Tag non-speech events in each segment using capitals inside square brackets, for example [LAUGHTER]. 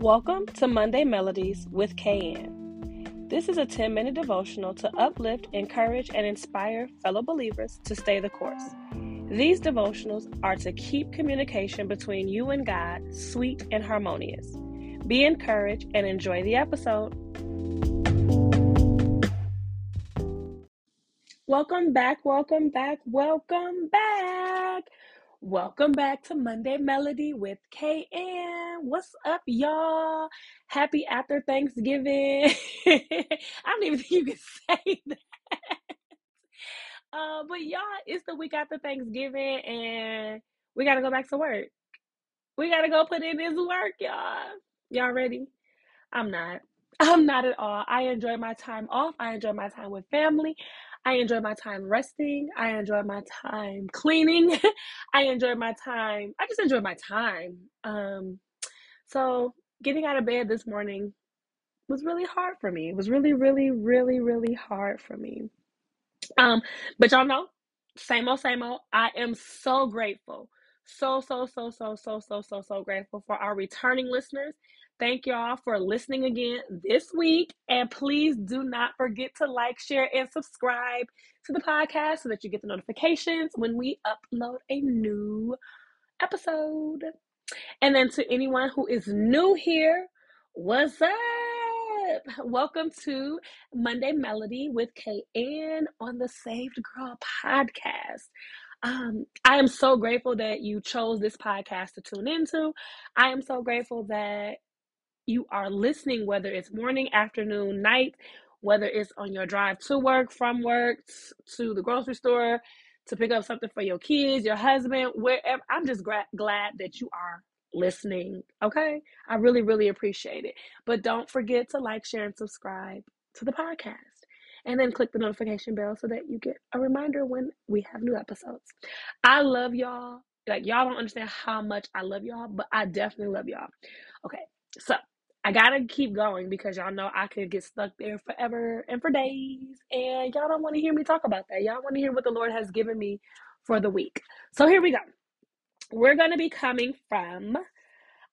Welcome to Monday Melodies with KayAnn. This is a 10 minute devotional to uplift, encourage, and inspire fellow believers to stay the course. These devotionals are to keep communication between you and God sweet and harmonious. Be encouraged and enjoy the episode. Welcome back, welcome back, welcome back. Welcome back to Monday Melody with KayAnn. What's up, y'all? Happy after Thanksgiving. [LAUGHS] I don't even think you can [LAUGHS] say that. Uh, but y'all, it's the week after Thanksgiving, and we gotta go back to work. We gotta go put in this work, y'all. Y'all ready? I'm not. I'm not at all. I enjoy my time off. I enjoy my time with family. I enjoy my time resting. I enjoy my time cleaning. [LAUGHS] I enjoy my time. I just enjoy my time. Um, so getting out of bed this morning was really hard for me. It was really, really, really, really hard for me. Um, but y'all know, same old, same old. I am so grateful. So, so, so, so, so, so, so, so grateful for our returning listeners Thank y'all for listening again this week. And please do not forget to like, share, and subscribe to the podcast so that you get the notifications when we upload a new episode. And then to anyone who is new here, what's up? Welcome to Monday Melody with KayAnn on the Saved Girl podcast. Um, I am so grateful that you chose this podcast to tune into. I am so grateful that you are listening, whether it's morning, afternoon, night, whether it's on your drive to work, from work, to the grocery store, to pick up something for your kids, your husband, wherever. I'm just gra- glad that you are listening. Okay. I really, really appreciate it. But don't forget to like, share, and subscribe to the podcast. And then click the notification bell so that you get a reminder when we have new episodes. I love y'all. Like, y'all don't understand how much I love y'all, but I definitely love y'all. Okay. So, I gotta keep going because y'all know I could get stuck there forever and for days. And y'all don't want to hear me talk about that. Y'all want to hear what the Lord has given me for the week. So here we go. We're gonna be coming from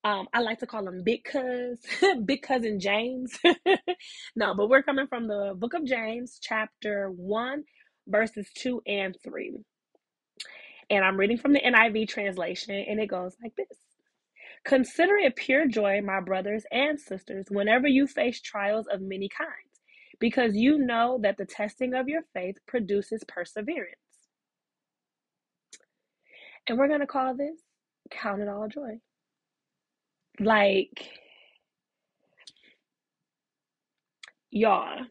um, I like to call him Big Cuz, [LAUGHS] Big Cousin James. [LAUGHS] no, but we're coming from the book of James, chapter 1, verses 2 and 3. And I'm reading from the NIV translation, and it goes like this Consider it pure joy, my brothers and sisters, whenever you face trials of many kinds, because you know that the testing of your faith produces perseverance. And we're going to call this Count It All Joy. Like, y'all,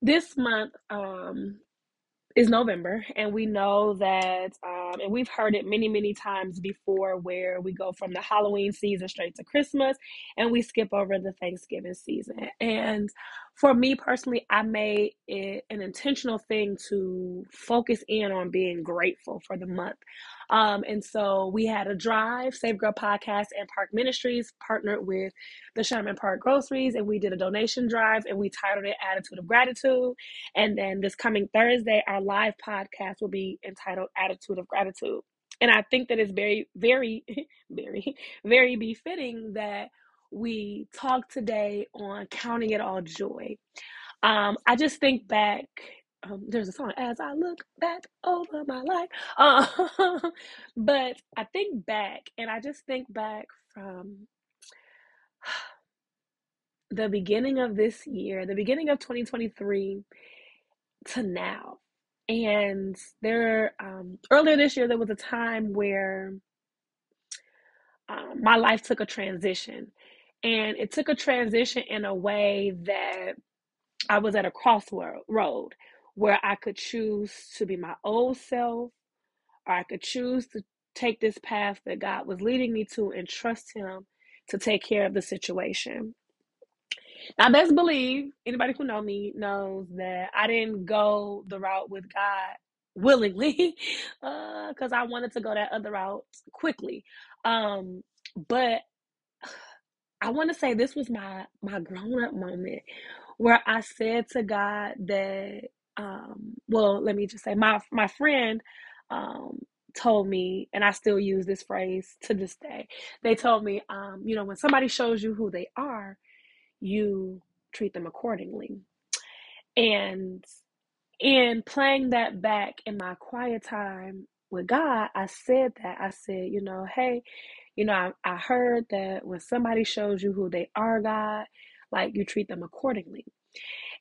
this month, um, is November, and we know that, um, and we've heard it many, many times before, where we go from the Halloween season straight to Christmas, and we skip over the Thanksgiving season. And for me personally, I made it an intentional thing to focus in on being grateful for the month. Um, and so we had a drive, Save Girl Podcast and Park Ministries partnered with the Sherman Park Groceries, and we did a donation drive and we titled it Attitude of Gratitude. And then this coming Thursday, our live podcast will be entitled Attitude of Gratitude. And I think that it's very, very, [LAUGHS] very, very befitting that we talk today on counting it all joy. Um, I just think back um, there's a song as I look back over my life. Uh, [LAUGHS] but I think back, and I just think back from [SIGHS] the beginning of this year, the beginning of 2023 to now. And there, um, earlier this year, there was a time where um, my life took a transition. And it took a transition in a way that I was at a crossroad where I could choose to be my old self, or I could choose to take this path that God was leading me to and trust Him to take care of the situation. Now, best believe anybody who know me knows that I didn't go the route with God willingly because [LAUGHS] uh, I wanted to go that other route quickly. Um, but [SIGHS] I want to say this was my my grown up moment where I said to God that um, well, let me just say my my friend um, told me, and I still use this phrase to this day. They told me, um, you know, when somebody shows you who they are, you treat them accordingly. And in playing that back in my quiet time with God, I said that. I said, you know, hey, you know, I, I heard that when somebody shows you who they are, God, like you treat them accordingly.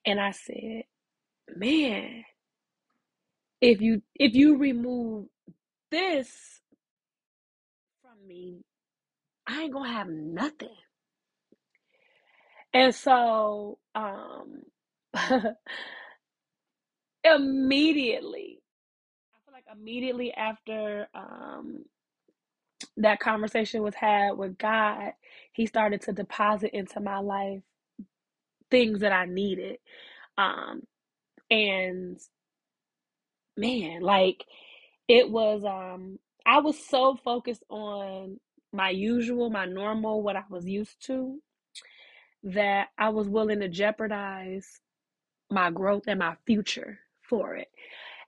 And I said, man, if you if you remove this from me, I ain't gonna have nothing. And so um [LAUGHS] immediately, I feel like immediately after um that conversation was had with God, he started to deposit into my life things that I needed. Um and man, like it was um I was so focused on my usual, my normal, what I was used to, that I was willing to jeopardize my growth and my future for it.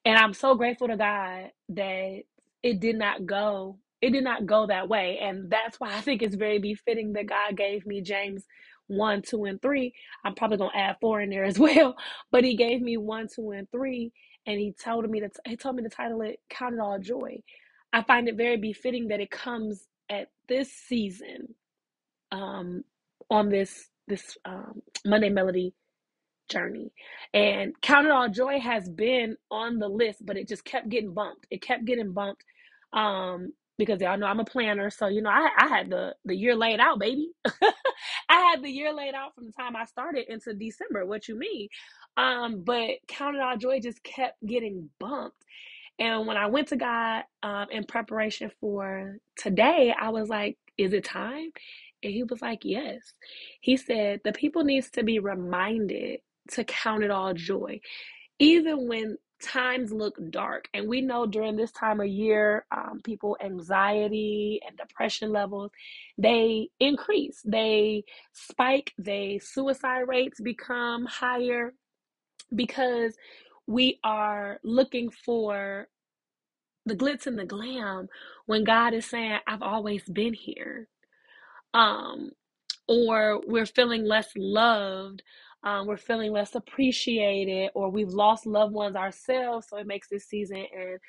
And I'm so grateful to God that it did not go it did not go that way. And that's why I think it's very befitting that God gave me James 1, 2, and 3. I'm probably gonna add four in there as [LAUGHS] well. But he gave me one, two, and three, and he told me that he told me to title it Count It All Joy. I find it very befitting that it comes at this season, um, on this this um, Monday Melody journey. And Count It All Joy has been on the list, but it just kept getting bumped. It kept getting bumped. Um, because y'all know I'm a planner. So, you know, I, I had the, the year laid out, baby. [LAUGHS] I had the year laid out from the time I started into December. What you mean? Um, but Count It All Joy just kept getting bumped. And when I went to God um, in preparation for today, I was like, is it time? And he was like, yes. He said, the people needs to be reminded to count it all joy, even when times look dark. And we know during this time of year, um, people anxiety and depression levels they increase, they spike, they suicide rates become higher because we are looking for the glitz and the glam when God is saying, I've always been here. Um, or we're feeling less loved, um, we're feeling less appreciated, or we've lost loved ones ourselves. So it makes this season and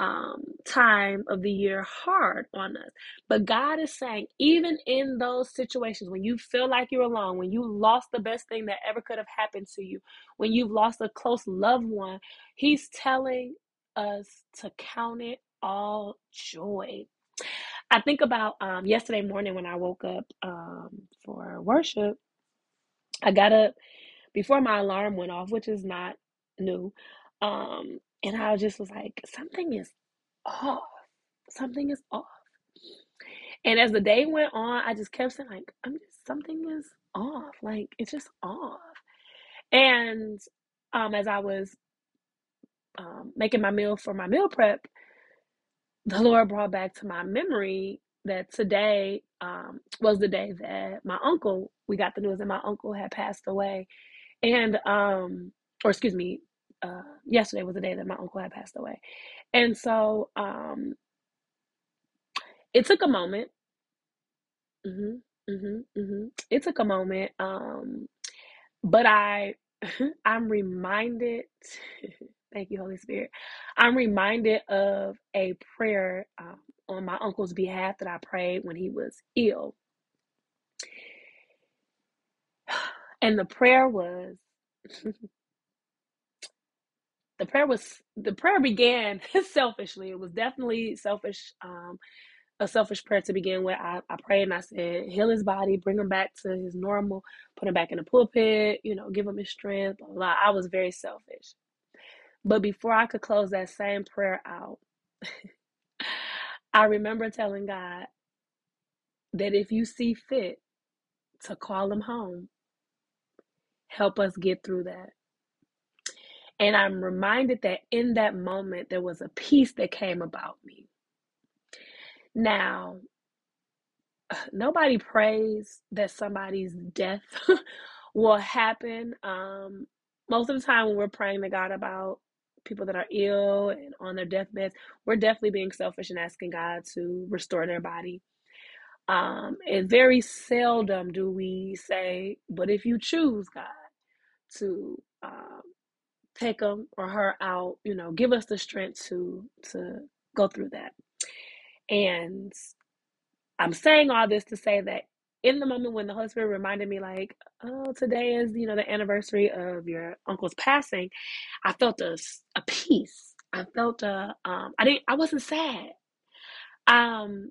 um, time of the year hard on us. But God is saying, even in those situations when you feel like you're alone, when you lost the best thing that ever could have happened to you, when you've lost a close loved one, He's telling us to count it all joy. I think about um, yesterday morning when I woke up um, for worship. I got up before my alarm went off, which is not new. Um, and I just was like, something is off. Something is off. And as the day went on, I just kept saying, like, I'm just something is off. Like it's just off. And um, as I was um, making my meal for my meal prep, the Lord brought back to my memory that today um, was the day that my uncle, we got the news that my uncle had passed away. And, um, or excuse me, uh, yesterday was the day that my uncle had passed away. And so um, it took a moment. hmm hmm hmm It took a moment. Um, but I, [LAUGHS] I'm reminded [LAUGHS] Thank you, Holy Spirit. I'm reminded of a prayer um, on my uncle's behalf that I prayed when he was ill. [SIGHS] And the prayer was [LAUGHS] the prayer was the prayer began [LAUGHS] selfishly. It was definitely selfish, um, a selfish prayer to begin with. I, I prayed and I said, heal his body, bring him back to his normal, put him back in the pulpit, you know, give him his strength, blah, blah. I was very selfish. But before I could close that same prayer out, [LAUGHS] I remember telling God that if you see fit to call him home, help us get through that. And I'm reminded that in that moment, there was a peace that came about me. Now, [SIGHS] nobody prays that somebody's death [LAUGHS] will happen. Um, most of the time, when we're praying to God about people that are ill and on their deathbeds, we're definitely being selfish and asking God to restore their body. Um, and very seldom do we say, but if you choose, God, to um, take them or her out, you know, give us the strength to to go through that. And I'm saying all this to say that in the moment when the Holy Spirit reminded me, like, oh, today is, you know, the anniversary of your uncle's passing, I felt a, a peace. I felt a, um, I didn't, I wasn't sad. Um,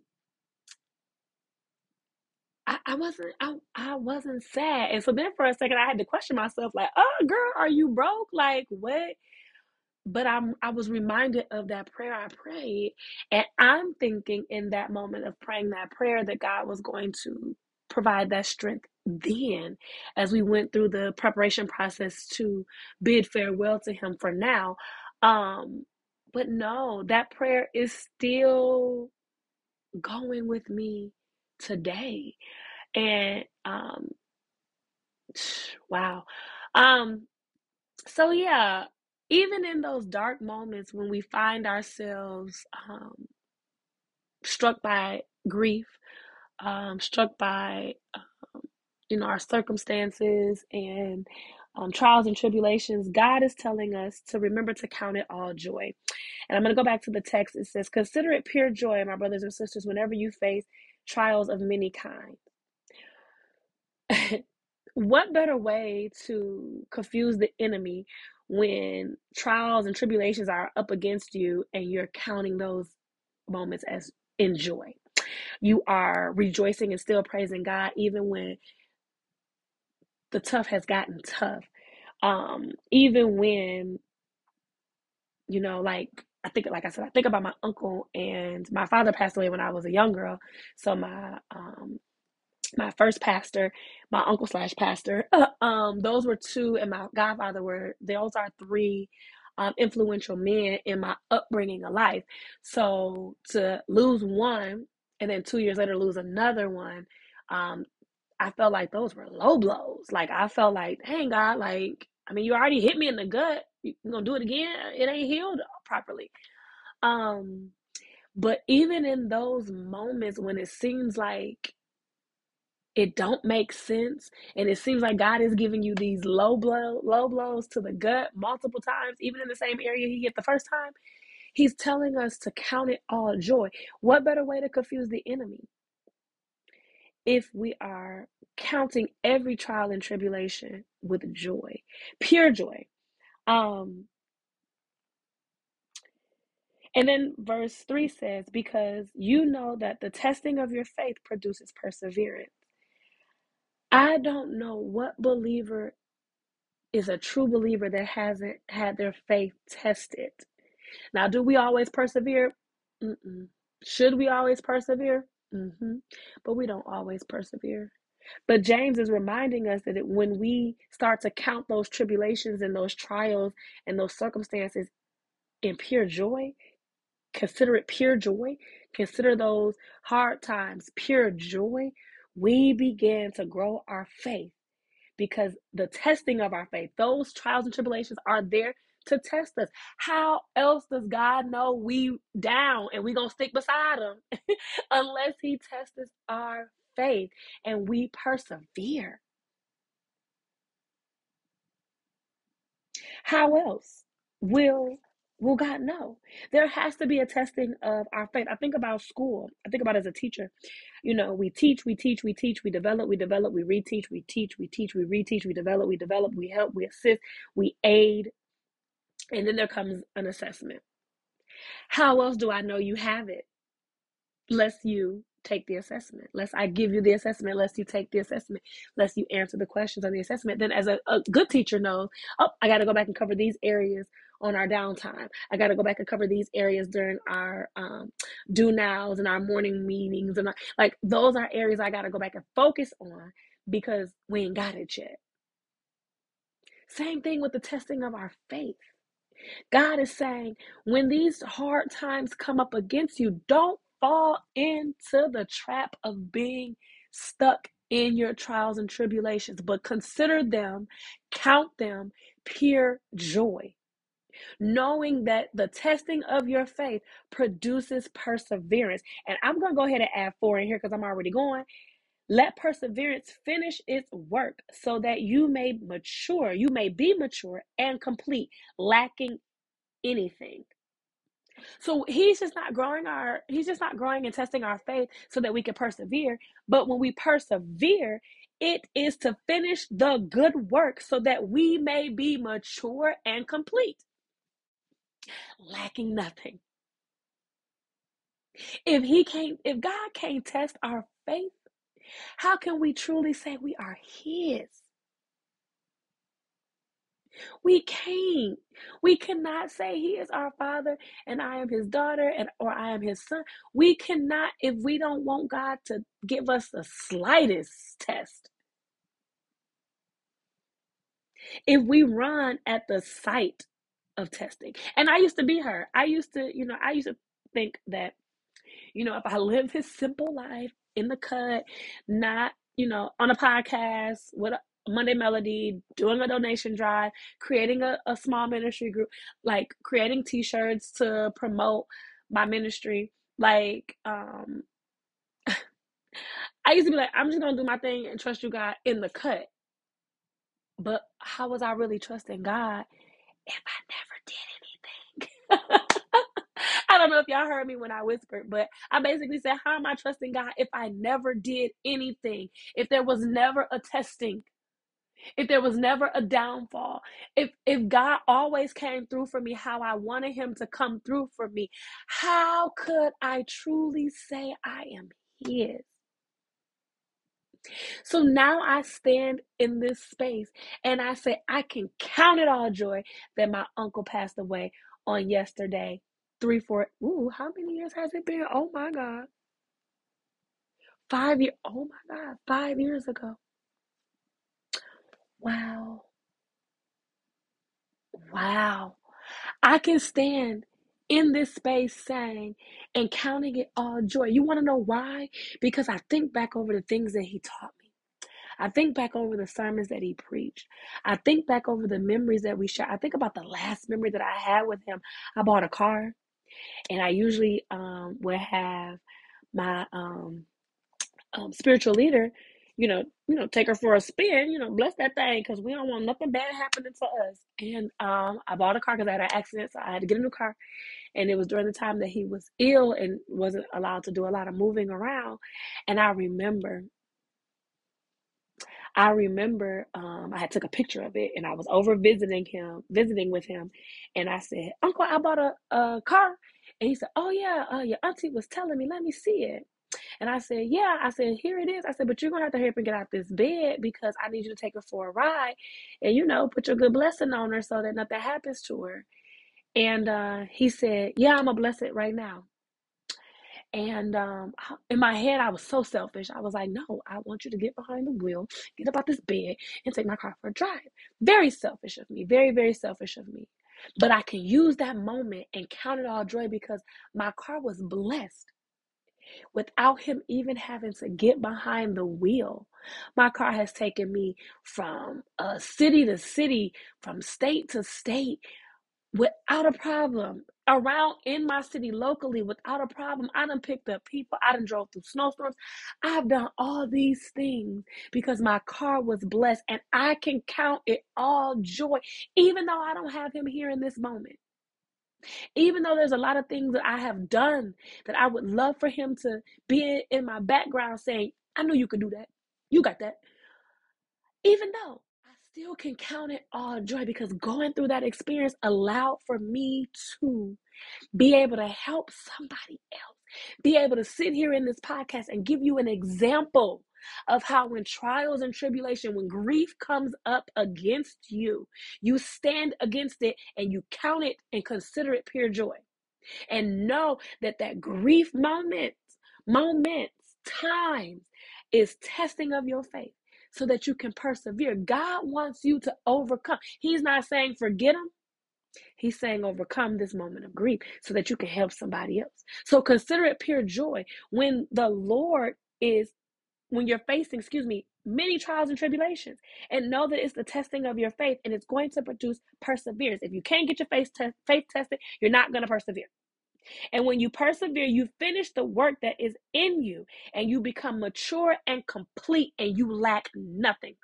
I, I wasn't, I, I wasn't sad. And so then for a second, I had to question myself, like, oh, girl, are you broke? Like, what? but I'm I was reminded of that prayer I prayed and I'm thinking in that moment of praying that prayer that God was going to provide that strength then as we went through the preparation process to bid farewell to him for now. Um but no that prayer is still going with me today. And um [SIGHS] wow. Um so yeah even in those dark moments when we find ourselves um, struck by grief um, struck by um, you know our circumstances and um, trials and tribulations god is telling us to remember to count it all joy. And i'm going to go back to the text. It says consider it pure joy my brothers and sisters whenever you face trials of many kinds. [LAUGHS] What better way to confuse the enemy when trials and tribulations are up against you and you're counting those moments as in joy? You are rejoicing and still praising God even when the tough has gotten tough. Um, even when, you know, like I think, like I said, I think about my uncle and my father passed away when I was a young girl. So my um, my first pastor, my uncle slash pastor, [LAUGHS] um, those were two, and my godfather were, those are three um, influential men in my upbringing of life. So to lose one and then two years later lose another one, um, I felt like those were low blows. Like I felt like, dang God, like, I mean, you already hit me in the gut. You gonna do it again? It ain't healed properly. Um, but even in those moments when it seems like it don't make sense and it seems like god is giving you these low blow low blows to the gut multiple times even in the same area he hit the first time he's telling us to count it all joy. What better way to confuse the enemy? If we are counting every trial and tribulation with joy pure joy. Um and then verse 3 says because you know that the testing of your faith produces perseverance. I don't know what believer is a true believer that hasn't had their faith tested. Now, do we always persevere? Mm-mm. Should we always persevere? Mm-hmm. But we don't always persevere. But James is reminding us that it, when we start to count those tribulations and those trials and those circumstances in pure joy, consider it pure joy, consider those hard times pure joy, we begin to grow our faith because the testing of our faith, those trials and tribulations are there to test us. How else does God know we down and we gonna stick beside him [LAUGHS] unless he tests our faith and we persevere? How else will will God know? There has to be a testing of our faith. I think about school. I think about as a teacher. You know, we teach, we teach, we teach, we develop, we develop, we reteach, we teach, we teach, we reteach, we develop, we develop, we help, we assist, we aid, and then there comes an assessment. How else do I know you have it? Lest you take the assessment. Lest I give you the assessment, lest you take the assessment, lest you answer the questions on the assessment. Then, as a, a good teacher knows, oh, I got to go back and cover these areas on our downtime. I got to go back and cover these areas during our um, do nows and our morning meetings. And like, those are areas I got to go back and focus on because we ain't got it yet. Same thing with the testing of our faith. God is saying, when these hard times come up against you, don't fall into the trap of being stuck in your trials and tribulations, but consider them, count them pure joy. knowing that the testing of your faith produces perseverance. And I'm going to go ahead and add four in here because I'm already going. Let perseverance finish its work so that you may mature, you may be mature and complete, lacking anything. So he's just not growing our, he's just not growing and testing our faith so that we can persevere. But when we persevere, it is to finish the good work so that we may be mature and complete, lacking nothing. If he can't, if God can't test our faith, how can we truly say we are his? We can't. We cannot say he is our father and I am his daughter and or I am his son. We cannot if we don't want God to give us the slightest test. If we run at the sight of testing. And I used to be her. I used to, you know, I used to think that you know, if I live this simple life in the cut, not, you know, on a podcast with Monday Melody, doing a donation drive, creating a, a small ministry group, like creating t-shirts to promote my ministry. Like, um, [LAUGHS] I used to be like, I'm just gonna do my thing and trust you God in the cut. But how was I really trusting God if I never did anything? [LAUGHS] If y'all heard me when I whispered, but I basically said, How am I trusting God if I never did anything? If there was never a testing? If there was never a downfall, if if God always came through for me how I wanted him to come through for me, how could I truly say I am his? So now I stand in this space and I say, I can count it all joy that my uncle passed away on yesterday three, four. Ooh, how many years has it been? Oh my God. Five years. Oh my God. Five years ago. Wow. Wow. I can stand in this space saying and counting it all joy. You want to know why? Because I think back over the things that he taught me. I think back over the sermons that he preached. I think back over the memories that we shared. I think about the last memory that I had with him. I bought a car and I usually um, would have my um, um, spiritual leader, you know, you know, take her for a spin, you know, bless that thing because we don't want nothing bad happening to us. And um, I bought a car because I had an accident, so I had to get a new car. And it was during the time that he was ill and wasn't allowed to do a lot of moving around. And I remember I remember um, I had took a picture of it and I was over visiting him, visiting with him, and I said, "Uncle, I bought a, a car," and he said, "Oh yeah, uh, your auntie was telling me, let me see it." And I said, "Yeah." I said, "Here it is." I said, "But you're gonna have to hurry up and get out this bed because I need you to take her for a ride, and you know, put your good blessing on her so that nothing happens to her." And uh, he said, "Yeah, I'm gonna bless it right now." And um, in my head, I was so selfish. I was like, no, I want you to get behind the wheel, get up out this bed, and take my car for a drive. Very selfish of me. Very, very selfish of me. But I can use that moment and count it all joy because my car was blessed without him even having to get behind the wheel. My car has taken me from uh, city to city, from state to state, without a problem around in my city locally without a problem. I done picked up people. I done drove through snowstorms. I've done all these things because my car was blessed and I can count it all joy, even though I don't have him here in this moment. Even though there's a lot of things that I have done that I would love for him to be in my background saying, I know you can do that. You got that. Even though still can count it all joy because going through that experience allowed for me to be able to help somebody else, be able to sit here in this podcast and give you an example of how when trials and tribulation, when grief comes up against you, you stand against it and you count it and consider it pure joy. And know that that grief moment, moments, times is testing of your faith so that you can persevere. God wants you to overcome. He's not saying forget them. He's saying overcome this moment of grief so that you can help somebody else. So consider it pure joy when the Lord is when you're facing, excuse me, many trials and tribulations and know that it's the testing of your faith and it's going to produce perseverance. If you can't get your faith, te- faith tested, you're not going to persevere. And when you persevere, you finish the work that is in you and you become mature and complete and you lack nothing.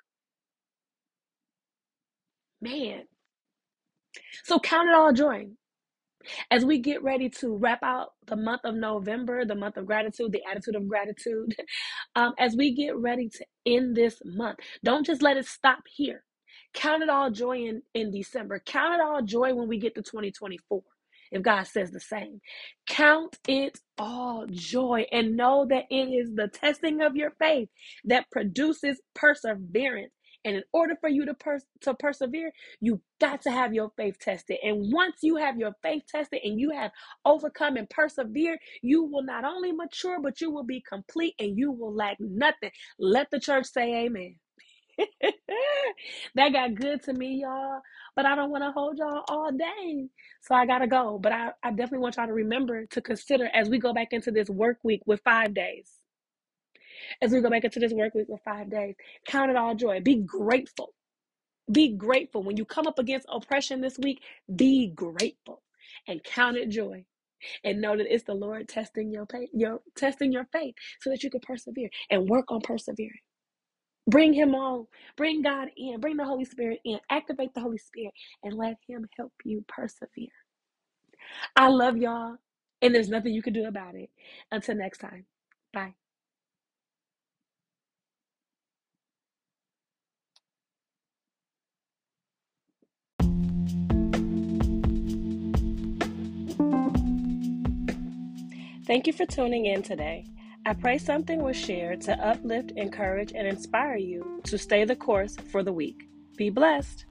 Man. So count it all joy. As we get ready to wrap out the month of November, the month of gratitude, the attitude of gratitude, [LAUGHS] um, as we get ready to end this month, don't just let it stop here. Count it all joy in, in December. Count it all joy when we get to 2024 if God says the same. Count it all joy and know that it is the testing of your faith that produces perseverance. And in order for you to pers- to persevere, you got to have your faith tested. And once you have your faith tested and you have overcome and persevered, you will not only mature, but you will be complete and you will lack nothing. Let the church say amen. [LAUGHS] that got good to me, y'all. But I don't want to hold y'all all day. So I got to go. But I, I definitely want y'all to remember to consider as we go back into this work week with five days. As we go back into this work week with five days, count it all joy. Be grateful. Be grateful. When you come up against oppression this week, be grateful and count it joy and know that it's the Lord testing your faith, your testing your faith so that you can persevere and work on persevering. Bring him on. Bring God in. Bring the Holy Spirit in. Activate the Holy Spirit and let him help you persevere. I love y'all, and there's nothing you can do about it. Until next time, bye. Thank you for tuning in today. I pray something was shared to uplift, encourage, and inspire you to stay the course for the week. Be blessed.